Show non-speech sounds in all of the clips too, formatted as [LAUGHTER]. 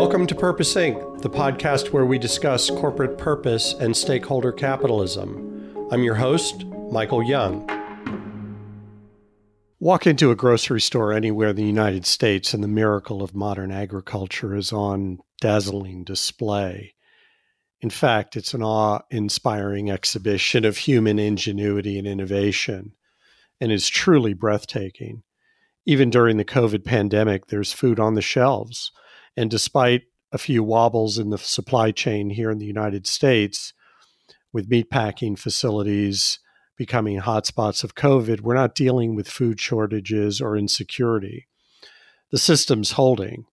Welcome to Purpose Inc., the podcast where we discuss corporate purpose and stakeholder capitalism. I'm your host, Michael Young. Walk into a grocery store anywhere in the United States, and the miracle of modern agriculture is on dazzling display. In fact, it's an awe inspiring exhibition of human ingenuity and innovation, and is truly breathtaking. Even during the COVID pandemic, there's food on the shelves. And despite a few wobbles in the supply chain here in the United States, with meatpacking facilities becoming hotspots of COVID, we're not dealing with food shortages or insecurity. The system's holding.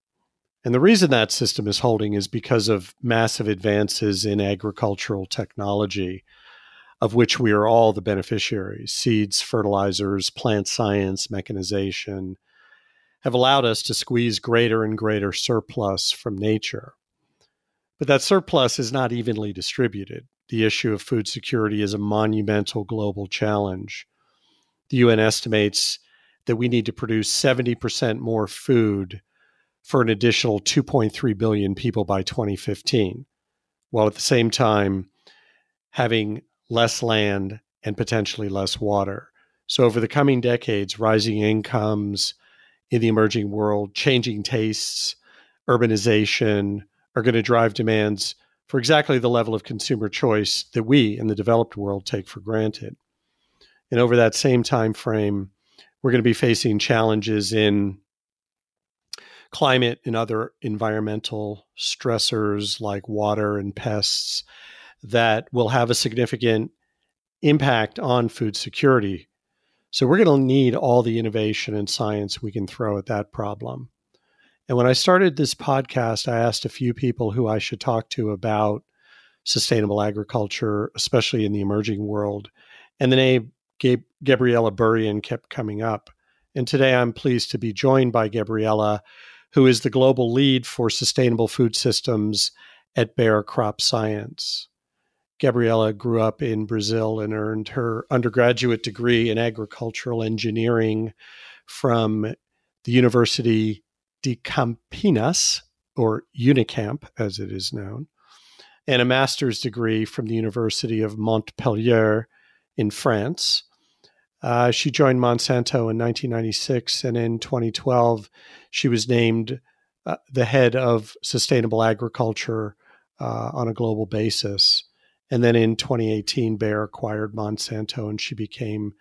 And the reason that system is holding is because of massive advances in agricultural technology, of which we are all the beneficiaries. Seeds, fertilizers, plant science, mechanization have allowed us to squeeze greater and greater surplus from nature. But that surplus is not evenly distributed. The issue of food security is a monumental global challenge. The UN estimates that we need to produce 70% more food for an additional 2.3 billion people by 2015, while at the same time having less land and potentially less water. So, over the coming decades, rising incomes in the emerging world, changing tastes, urbanization are going to drive demands for exactly the level of consumer choice that we in the developed world take for granted. And over that same time frame, we're going to be facing challenges in climate and other environmental stressors like water and pests that will have a significant impact on food security. So, we're going to need all the innovation and science we can throw at that problem. And when I started this podcast, I asked a few people who I should talk to about sustainable agriculture, especially in the emerging world. And the name Gabriella Burian kept coming up. And today I'm pleased to be joined by Gabriella, who is the global lead for sustainable food systems at Bayer Crop Science. Gabriela grew up in Brazil and earned her undergraduate degree in agricultural engineering from the University de Campinas, or Unicamp as it is known, and a master's degree from the University of Montpellier in France. Uh, she joined Monsanto in 1996, and in 2012, she was named uh, the head of sustainable agriculture uh, on a global basis. And then in 2018, Bayer acquired Monsanto, and she became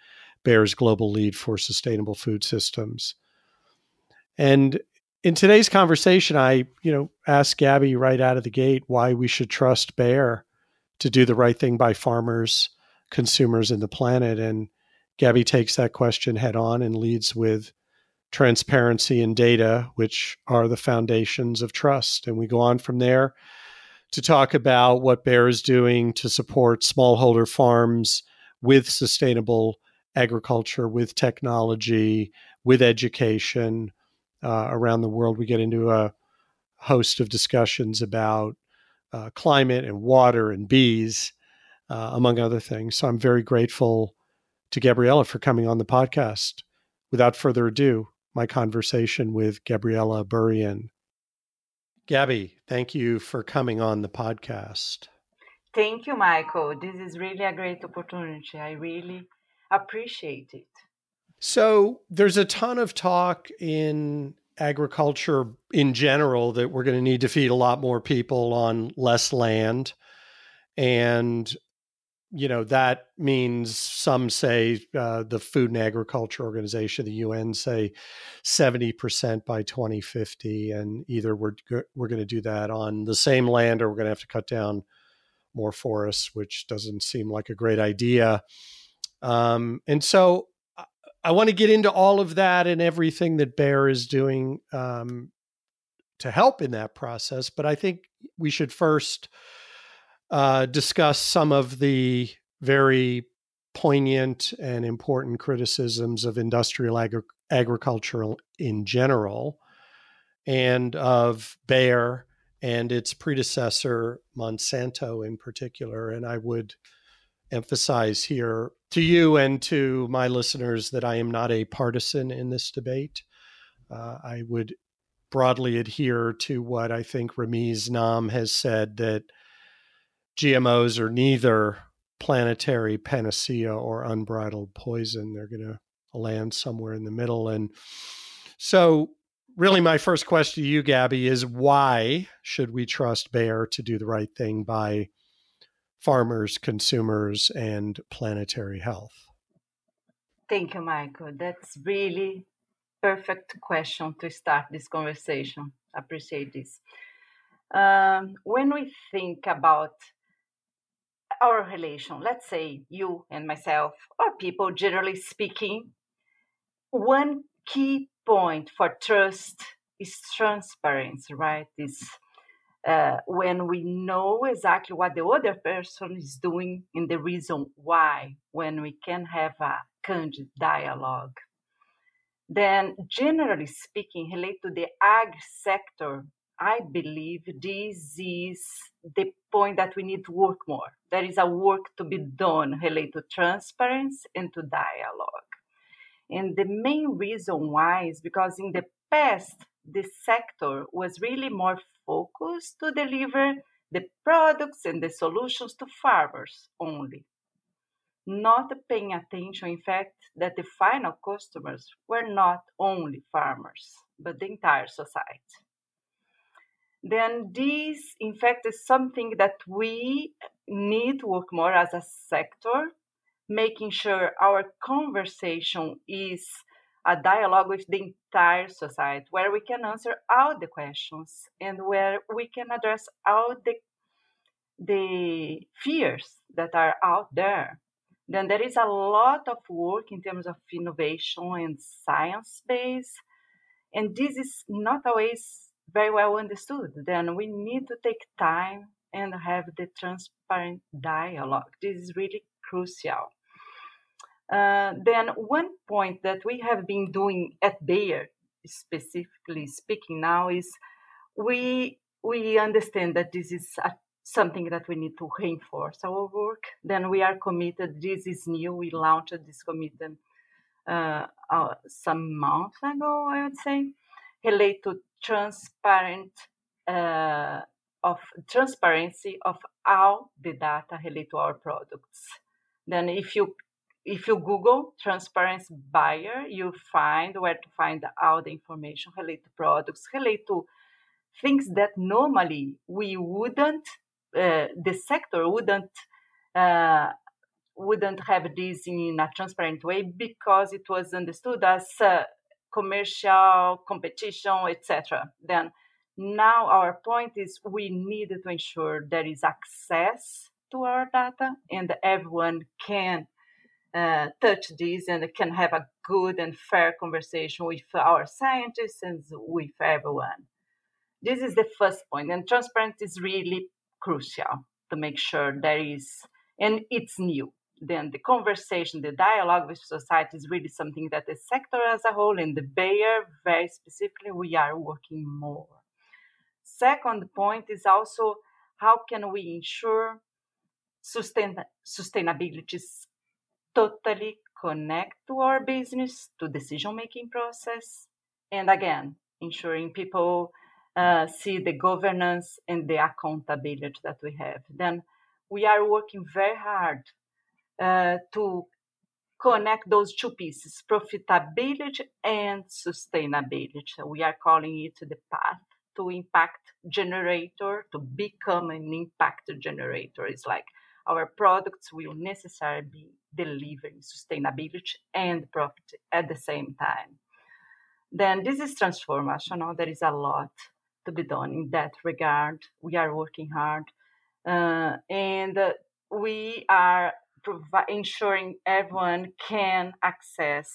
Bayer's global lead for sustainable food systems. And in today's conversation, I, you know, asked Gabby right out of the gate why we should trust Bayer to do the right thing by farmers, consumers, and the planet. And Gabby takes that question head on and leads with transparency and data, which are the foundations of trust. And we go on from there to talk about what Bayer is doing to support smallholder farms with sustainable agriculture, with technology, with education uh, around the world. We get into a host of discussions about uh, climate and water and bees, uh, among other things. So I'm very grateful to Gabriella for coming on the podcast. Without further ado, my conversation with Gabriella Burian. Gabby, thank you for coming on the podcast. Thank you, Michael. This is really a great opportunity. I really appreciate it. So, there's a ton of talk in agriculture in general that we're going to need to feed a lot more people on less land. And you know that means some say uh, the Food and Agriculture Organization, the UN, say seventy percent by twenty fifty, and either we're we're going to do that on the same land, or we're going to have to cut down more forests, which doesn't seem like a great idea. Um, and so, I, I want to get into all of that and everything that Bayer is doing um, to help in that process. But I think we should first uh, discuss some of the very poignant and important criticisms of industrial agri- agriculture in general and of Bayer and its predecessor, Monsanto, in particular. And I would emphasize here to you and to my listeners that I am not a partisan in this debate. Uh, I would broadly adhere to what I think Ramez Naam has said that GMOs are neither planetary panacea or unbridled poison. They're going to land somewhere in the middle. And so, really, my first question to you, Gabby, is why should we trust Bayer to do the right thing by farmers, consumers, and planetary health? Thank you, Michael. That's really perfect question to start this conversation. Appreciate this. Um, when we think about our relation, let's say you and myself, or people generally speaking, one key point for trust is transparency, right? Is uh, when we know exactly what the other person is doing and the reason why, when we can have a candid dialogue. Then, generally speaking, related to the ag sector, I believe this is the point that we need to work more. There is a work to be done related to transparency and to dialogue. And the main reason why is because in the past, the sector was really more focused to deliver the products and the solutions to farmers only, not paying attention, in fact, that the final customers were not only farmers, but the entire society then this, in fact, is something that we need to work more as a sector, making sure our conversation is a dialogue with the entire society where we can answer all the questions and where we can address all the the fears that are out there. Then there is a lot of work in terms of innovation and science base and this is not always very well understood, then we need to take time and have the transparent dialogue. This is really crucial. Uh, then, one point that we have been doing at Bayer, specifically speaking now, is we we understand that this is a, something that we need to reinforce our work. Then we are committed. This is new. We launched this commitment uh, uh, some months ago, I would say, related to transparent uh, of transparency of all the data related to our products. Then if you if you Google transparency Bayer, you find where to find all the information related to products, related to things that normally we wouldn't, uh, the sector wouldn't uh, wouldn't have this in a transparent way because it was understood as uh, commercial competition, etc. Then now our point is we need to ensure there is access to our data and everyone can uh, touch this and can have a good and fair conversation with our scientists and with everyone. This is the first point, and transparency is really crucial to make sure there is, and it's new then the conversation, the dialogue with society is really something that the sector as a whole and the Bayer very specifically, we are working more. Second point is also how can we ensure sustain, sustainability is totally connect to our business, to decision making process, and again, ensuring people uh, see the governance and the accountability that we have. Then we are working very hard uh, to connect those two pieces profitability and sustainability. We are calling it the path to impact generator to become an impact generator. It's like our products will necessarily be delivering sustainability and profit at the same time. Then this is transformational. There is a lot to be done in that regard. We are working hard. Uh, and uh, we are provi- ensuring everyone can access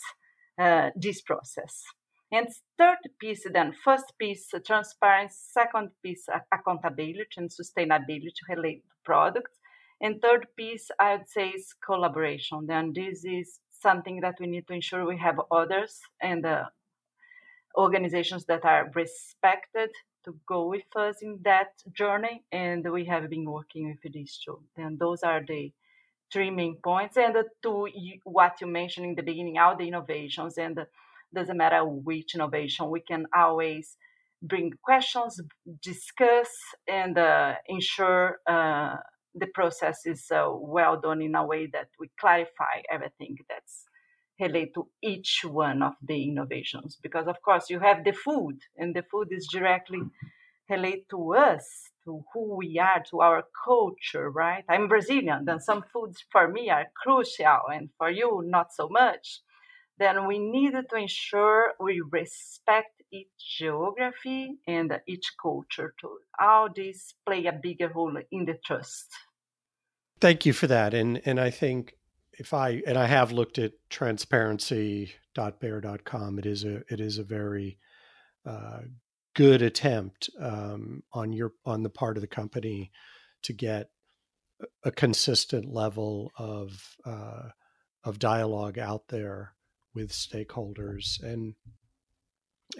uh, this process. And third piece, then, first piece, transparency, second piece, accountability and sustainability related products. And third piece, I would say, is collaboration. Then this is something that we need to ensure we have others and uh, organizations that are respected to go with us in that journey. And we have been working with these two. Then those are the three main points and to what you mentioned in the beginning all the innovations and doesn't matter which innovation we can always bring questions, discuss, and uh, ensure uh, the process is uh, well done in a way that we clarify everything that's related to each one of the innovations. Because of course you have the food, and the food is directly related to us, to who we are, to our culture, right? I'm Brazilian, then some foods for me are crucial, and for you not so much. Then we needed to ensure we respect each geography and each culture. To all these play a bigger role in the trust. Thank you for that, and and I think if I and I have looked at transparency.bayer.com, it is a it is a very uh, good attempt um, on your on the part of the company to get a consistent level of uh, of dialogue out there with stakeholders and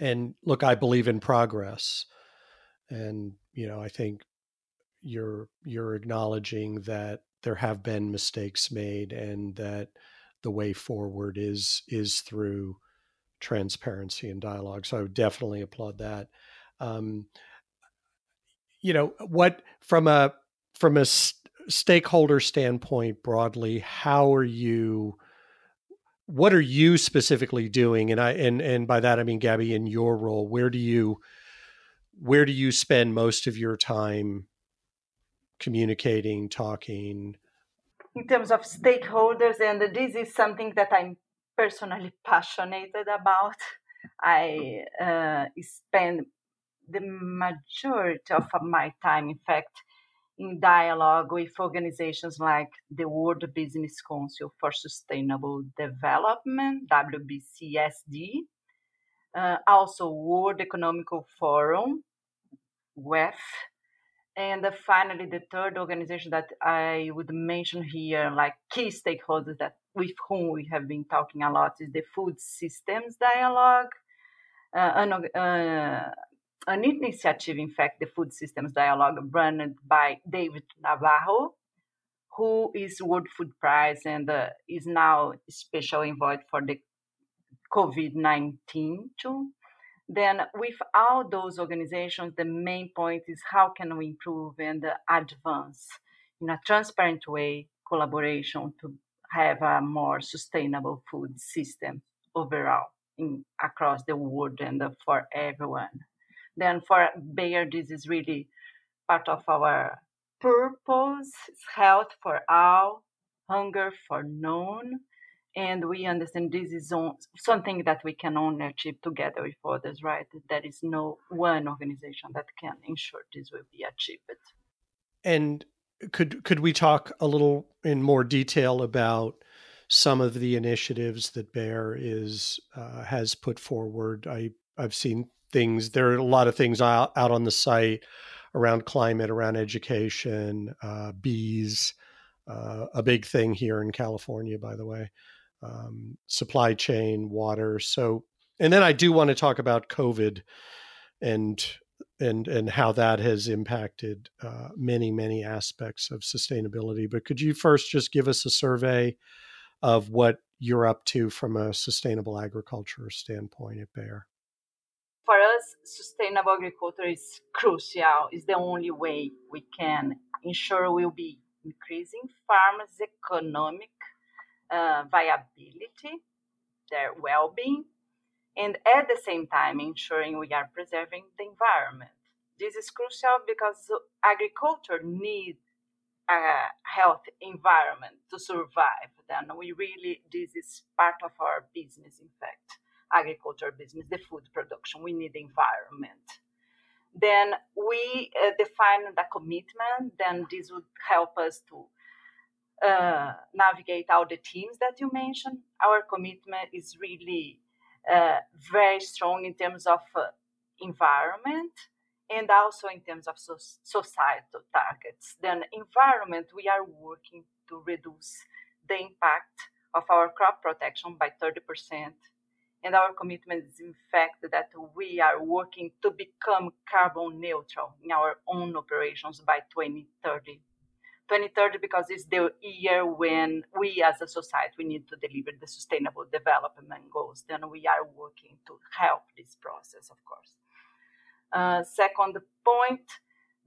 and look i believe in progress. And you know i think you're you're acknowledging that there have been mistakes made and that the way forward is is through transparency and dialogue. So I would definitely applaud that. Um, you know what from a from a stakeholder standpoint broadly, how are you? What are you specifically doing? And I and and by that I mean Gabby, in your role, where do you where do you spend most of your time communicating, talking? In terms of stakeholders, and this is something that I'm personally [LAUGHS] passionate about. I uh, spend the majority of my time, in fact, in dialogue with organizations like the World Business Council for Sustainable Development, WBCSD, uh, also World Economical Forum, WEF, and finally, the third organization that I would mention here, like key stakeholders that with whom we have been talking a lot, is the Food Systems Dialogue, uh, an, uh, an initiative, in fact, the Food Systems Dialogue, run by David Nabarro, who is World Food Prize and uh, is now special envoy for the COVID 19 too. Then, with all those organizations, the main point is how can we improve and advance in a transparent way collaboration to have a more sustainable food system overall in, across the world and for everyone. Then, for Bayer, this is really part of our purpose: health for all, hunger for none, and we understand this is something that we can only achieve together with others right? There is no one organization that can ensure this will be achieved. And could could we talk a little in more detail about some of the initiatives that Bayer is uh, has put forward i i've seen things there are a lot of things out, out on the site around climate around education uh, bees uh, a big thing here in California, by the way um, supply chain, water. So, and then I do want to talk about COVID and and and how that has impacted uh, many many aspects of sustainability. But could you first just give us a survey of what you're up to from a sustainable agriculture standpoint at Bayer? For us, sustainable agriculture is crucial. It's the only way we can ensure we'll be increasing farmers' economic uh, viability, their well being, and at the same time ensuring we are preserving the environment. This is crucial because agriculture needs a healthy environment to survive. Then we really, this is part of our business, in fact, agriculture business, the food production. We need the environment. Then we uh, define the commitment, then this would help us to uh, navigate all the teams that you mentioned. Our commitment is really very strong in terms of uh, environment and also in terms of so- societal targets. Then, environment, we are working to reduce the impact of our crop protection by 30%. And our commitment is, in fact, that we are working to become carbon neutral in our own operations by 2030. 2030 because it's the year when we as a society we need to deliver the sustainable development goals then we are working to help this process of course Uh, second point,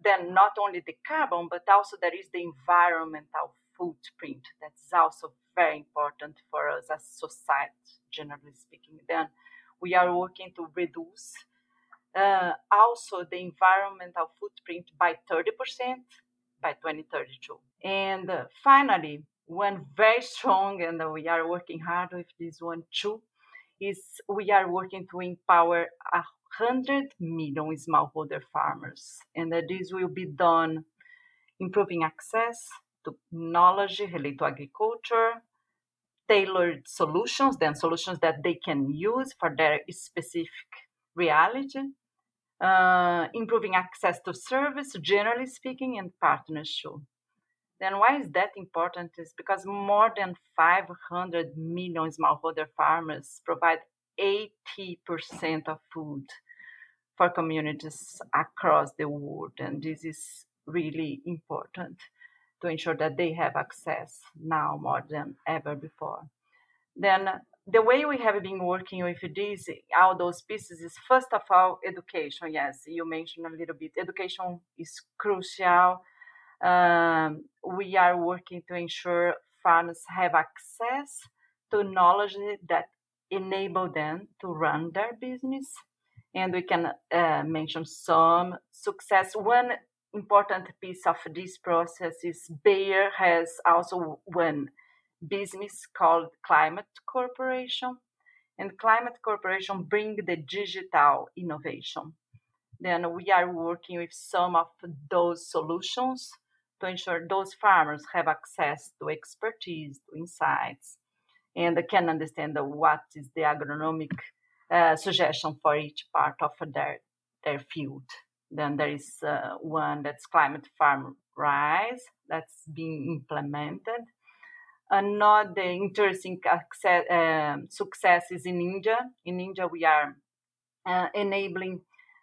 then not only the carbon, but also there is the environmental footprint. That's also very important for us as society, generally speaking. Then we are working to reduce uh, also the environmental footprint by 30% by 2032. And uh, finally, one very strong, and we are working hard with this one too, is we are working to empower 100 million smallholder farmers. And this will be done improving access to knowledge related to agriculture, tailored solutions, then solutions that they can use for their specific reality, uh, improving access to service, generally speaking, and partnership. Then why is that important? Is because more than 500 million smallholder farmers provide 80% of food for communities across the world, and this is really important to ensure that they have access now more than ever before. Then the way we have been working with these, all those pieces is first of all education. Yes, you mentioned a little bit. Education is crucial. Um, we are working to ensure farmers have access to knowledge that enable them to run their business. And we can uh, mention some success. One important piece of this process is Bayer has also one business called Climate Corporation, and Climate Corporation bring the digital innovation. Then we are working with some of those solutions to ensure those farmers have access to expertise, to insights, and can understand what is the agronomic uh, suggestion for each part of their, their field. Then there is uh, one that's Climate Farm Rise that's being implemented Another interesting access, um, success is in India. In India, we are uh, enabling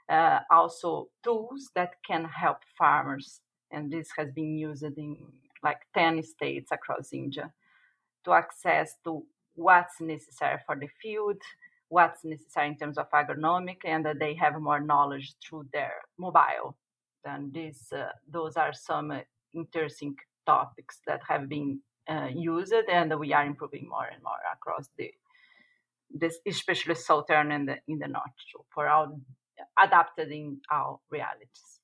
uh, also tools that can help farmers, and this has been used in like 10 states across India to access to what's necessary for the field, what's necessary in terms of agronomic, and that they have more knowledge through their mobile. And these, uh, those are some interesting topics that have been uh, use it, and we are improving more and more across the this especially southern and the, in the north for our adapted in our realities.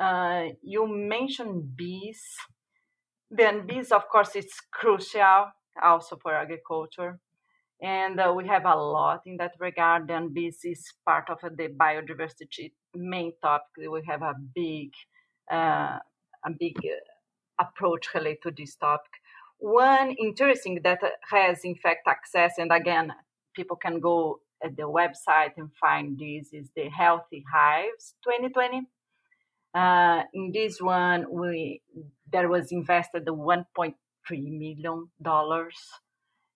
Uh, you mentioned bees. Then bees, of course, it's crucial also for agriculture. And uh, we have a lot in that regard. And bees is part of the biodiversity main topic. We have a big, uh, a big uh, approach related to this topic. One interesting that has, in fact, access, and again, people can go at the website and find this is the Healthy Hives 2020. Uh, in this one, we there was invested 1.3 million dollars,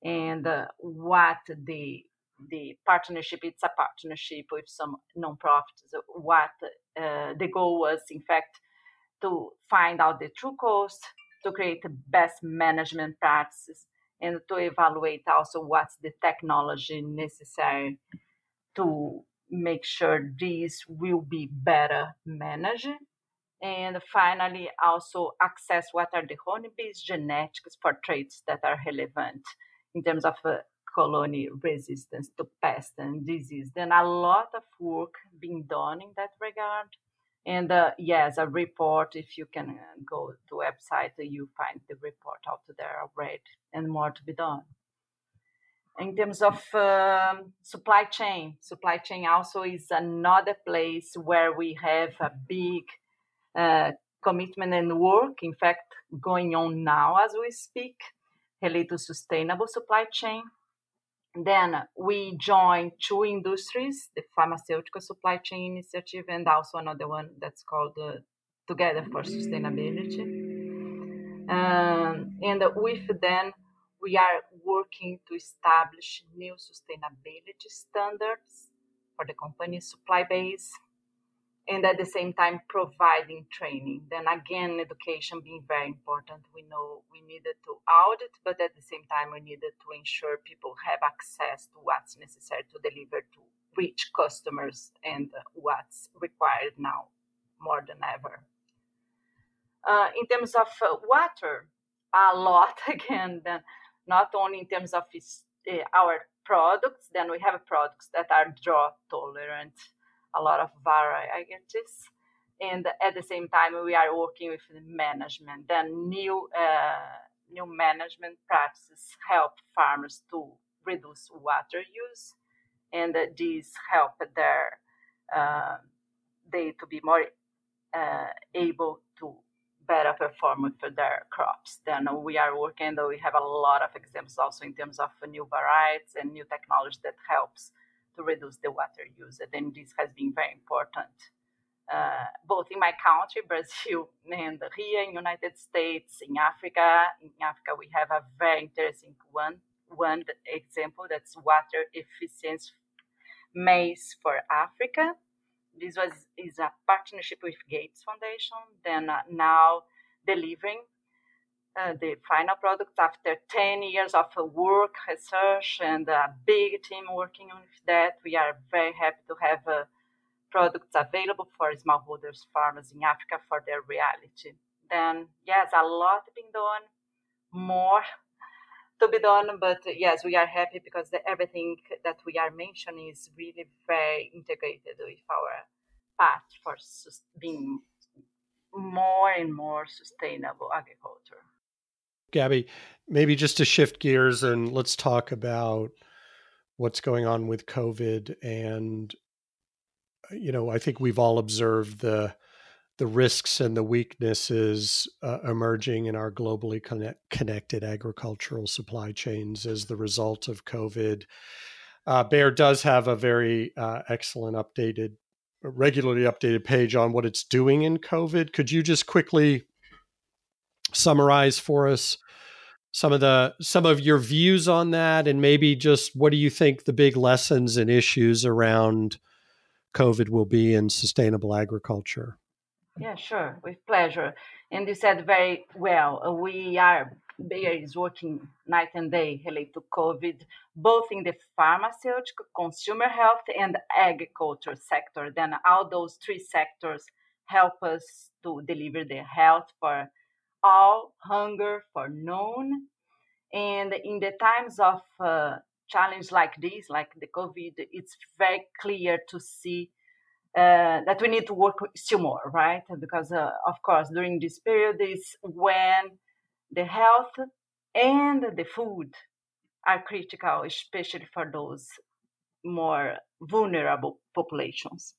and uh, what the the partnership it's a partnership with some nonprofits. What uh, the goal was, in fact, to find out the true cost to create the best management practices and to evaluate also what's the technology necessary to make sure these will be better managed. And finally, also access what are the honeybees genetics for traits that are relevant in terms of uh, colony resistance to pest and disease. Then a lot of work being done in that regard. And uh, yes, a report, if you can uh, go to website, you find the report out there already and more to be done. In terms of um, supply chain, supply chain also is another place where we have a big uh, commitment and work, in fact, going on now as we speak, related to sustainable supply chain then we joined two industries, the pharmaceutical supply chain initiative and also another one that's called uh, Together for Sustainability. Um, and with them, we are working to establish new sustainability standards for the company's supply base and at the same time providing training. Then again, education being very important. We know we needed to audit, but at the same time, we needed to ensure people have access to what's necessary to deliver to reach customers and what's required now more than ever. Uh, in terms of uh, water, a lot [LAUGHS] again, then not only in terms of uh, our products, then we have products that are drought tolerant, a lot of varieties. And at the same time, we are working with the management. Then new uh, new management practices help farmers to reduce water use, and these help their uh, they to be more uh, able to better perform for their crops. Then we are working, though we have a lot of examples also in terms of new varieties and new technology that helps to reduce the water use. And this has been very important, uh, both in my country, [LAUGHS] Brazil, and here in United States, in Africa. In Africa, we have a very interesting one, one example that's water efficiency maize for Africa this was is a partnership with Gates Foundation. Then uh, now delivering uh, the final product after 10 years of work, research, and a big team working on that. We are very happy to have uh, products available for smallholders farmers in Africa for their reality. Then, yes, a lot being done, more to be done, but yes, we are happy because the, everything that we are mentioning is really very integrated with our path for sus- being more and more sustainable agriculture. Gabby, maybe just to shift gears and let's talk about what's going on with COVID. And, you know, I think we've all observed the the risks and the weaknesses uh, emerging in our globally connect- connected agricultural supply chains as the result of COVID. Uh, Bayer does have a very uh, excellent updated, regularly updated page on what it's doing in COVID. Could you just quickly summarize for us some of the some of your views on that, and maybe just what do you think the big lessons and issues around COVID will be in sustainable agriculture? Yeah, sure, with pleasure. And you said very well, uh, we are, Bayer is working night and day related to COVID, both in the pharmaceutical, consumer health, and agriculture sector. Then all those three sectors help us to deliver the health for all, hunger for known. And in the times of uh, challenge like this, like the COVID, it's very clear to see uh, that we need to work still more, right? Because, uh, of course, during this period is when the health and the food are critical, especially for those more vulnerable populations.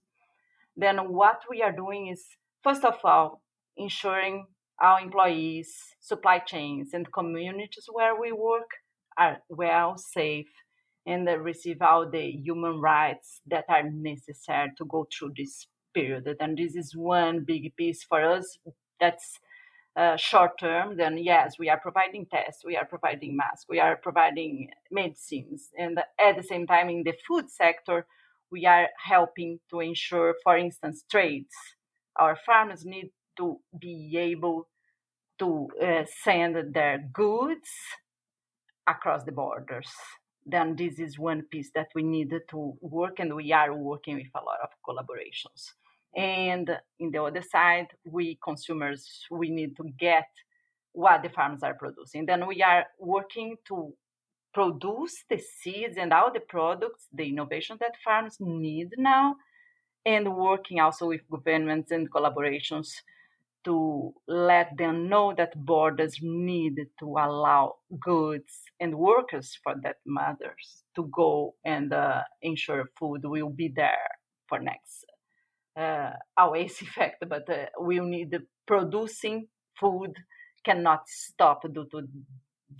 Then, what we are doing is, first of all, ensuring our employees, supply chains, and communities where we work are well, safe, and receive all the human rights that are necessary to go through this period. And this is one big piece for us that's uh, short term. Then, yes, we are providing tests, we are providing masks, we are providing medicines. And at the same time, in the food sector, we are helping to ensure, for instance, trades. Our farmers need to be able to uh, send their goods across the borders. Then this is one piece that we need to work and we are working with a lot of collaborations. And in the other side we consumers we need to get what the farms are producing. Then we are working to produce the seeds and all the products the innovation that farms need now and working also with governments and collaborations to let them know that borders need to allow goods and workers, for that matters, to go and uh, ensure food will be there for next. Uh, always [LAUGHS] effect, but uh, we'll need producing food cannot stop due to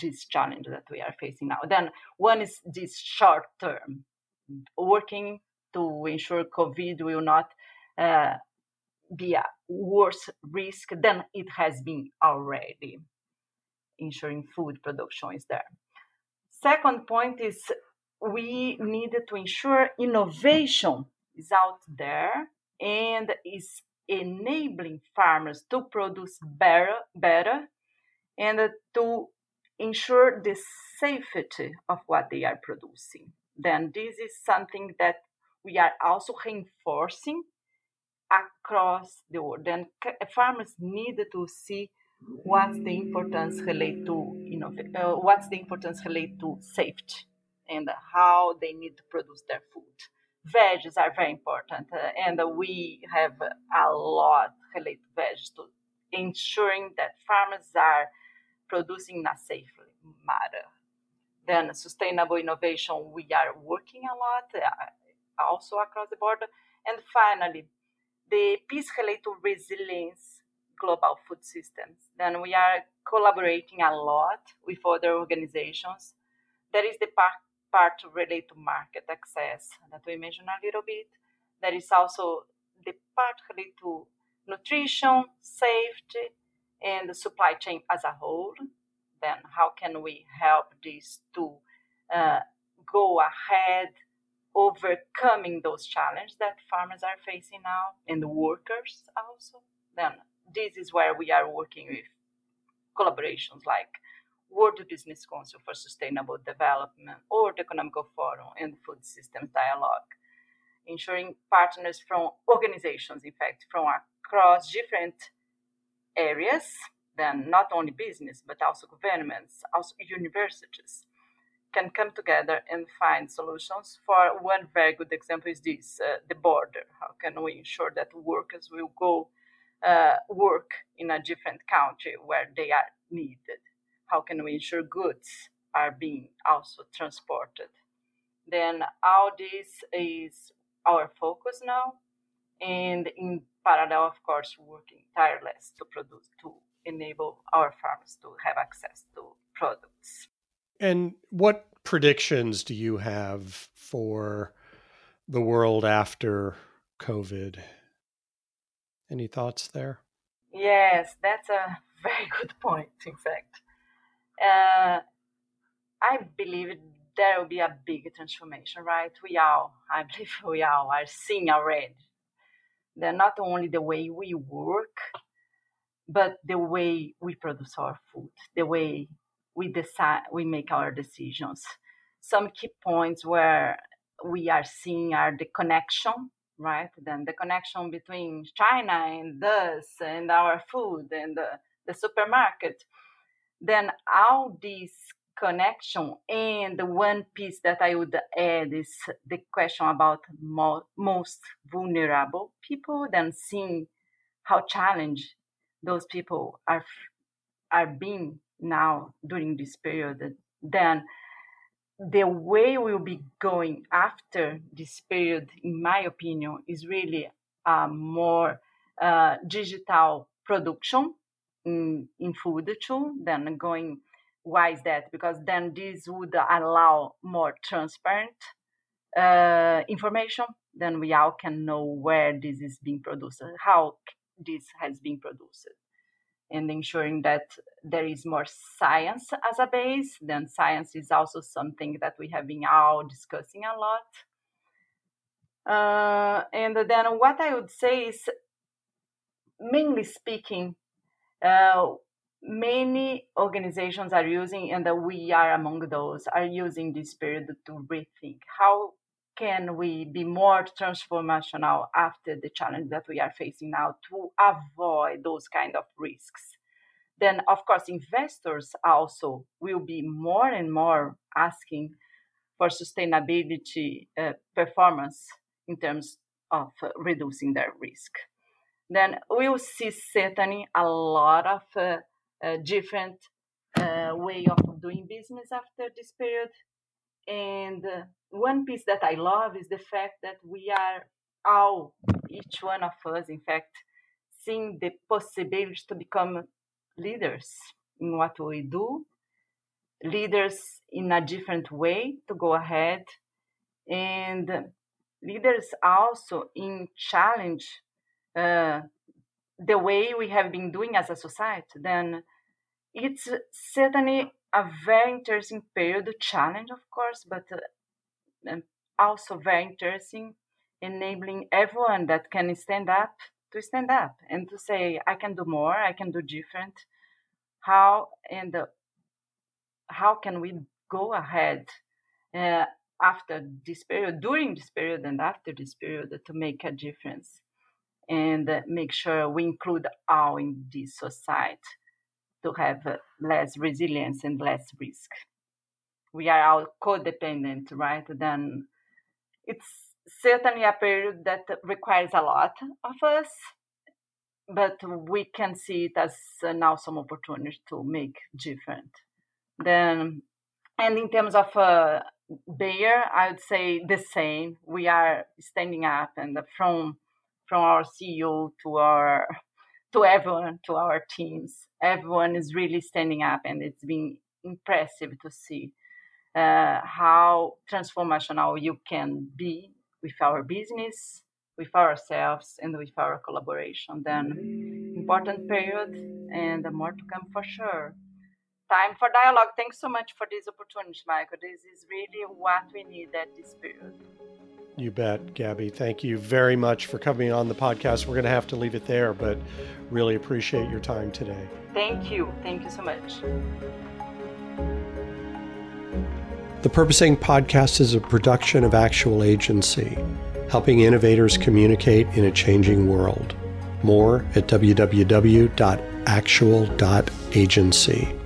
this challenge that we are facing now. Then one is this short term, working to ensure COVID will not uh, be a worse risk than it has been already, ensuring food production is there. Second point is we need to ensure innovation is out there and is enabling farmers to produce better, better and to ensure the safety of what they are producing. Then this is something that we are also reinforcing across the world. And farmers need to see what's the importance relate to you know uh, what's the importance relate to safety and how they need to produce their food. Veggies are very important, uh, and we have a lot related to veggies to ensuring that farmers are producing in a safe manner. Then sustainable innovation, we are working a lot, uh, also across the board. And finally, the piece related to resilience global food systems. Then we are collaborating a lot with other organizations. There is the part, part related to market access that we mentioned a little bit. There is also the part related to nutrition, safety, and the supply chain as a whole. Then how can we help these to uh, go ahead overcoming those challenges that farmers are facing now and the workers also then this is where we are working with collaborations like World Business Council for Sustainable Development or the Economic Forum and Food Systems Dialogue, ensuring partners from organizations, in fact, from across different areas, then not only business, but also governments, also universities, can come together and find solutions. For one very good example is this uh, the border. How can we ensure that workers will go uh, work in a different country where they are needed? How can we ensure goods are being also transported? Then all this is our focus now, and in parallel, of course, working tireless to produce to enable our farmers to have access to products. And what predictions do you have for the world after COVID? Any thoughts there? Yes, that's a [LAUGHS] very good point, in fact. Uh, I believe there will be a big transformation, right? We all, I [LAUGHS] believe we all are seeing already that not only the way we work, but the way we produce our food, the way we decide, we make our decisions. Some key points where we are seeing are the connection right? Then the connection between China and us and our food and the, the supermarket. Then all this connection and the one piece that I would add is the question about mo- most vulnerable people. Then seeing how challenged those people are are being now during this period. Then the way we'll be going after this period, in my opinion, is really a more uh, digital production in, in food too than going why is that because then this would allow more transparent uh, information then we all can know where this is being produced how this has been produced and ensuring that there is more science as a base. Then science is also something that we have been all discussing a lot. Uh, and then what I would say is, mainly speaking, uh, many organizations are using, and we are among those, are using this period to rethink how can we be more transformational after the challenge that we are facing now to avoid those kind of risks? Then of course investors also will be more and more asking for sustainability uh, performance in terms of uh, reducing their risk. Then we'll see certainly a lot of uh, uh different uh, way of doing business after this period and uh, one piece that I love is the fact that we are all, each one of us, in fact, seeing the possibility to become leaders in what we do, leaders in a different way to go ahead, and leaders also in challenge uh, the way we have been doing as a society. Then it's certainly a very interesting period challenge, of course, but uh, also very interesting, enabling everyone that can stand up to stand up and to say, I can do more, I can do different. How and uh, how can we go ahead? Uh, after this period, during this period, and after this period to make a difference and make sure we include all in this society to have less resilience and less risk. We are all codependent, right? Then it's certainly a period that requires a lot of us, but we can see it as now some opportunity to make different. Then, and in terms of uh, Bayer, I would say the same. We are standing up, and from from our CEO to our to everyone, to our teams, everyone is really standing up, and it's been impressive to see uh, how transformational you can be with our business, with ourselves, and with our collaboration. Then, important period, and more to come for sure time for dialogue. Thanks so much for this opportunity, Michael. This is really what we need at this period. You bet, Gabby. Thank you very much for coming on the podcast. We're going to have to leave it there, but really appreciate your time today. Thank you. Thank you so much. The Purposing podcast is a production of Actual Agency, helping innovators communicate in a changing world. More at www.actual.agency.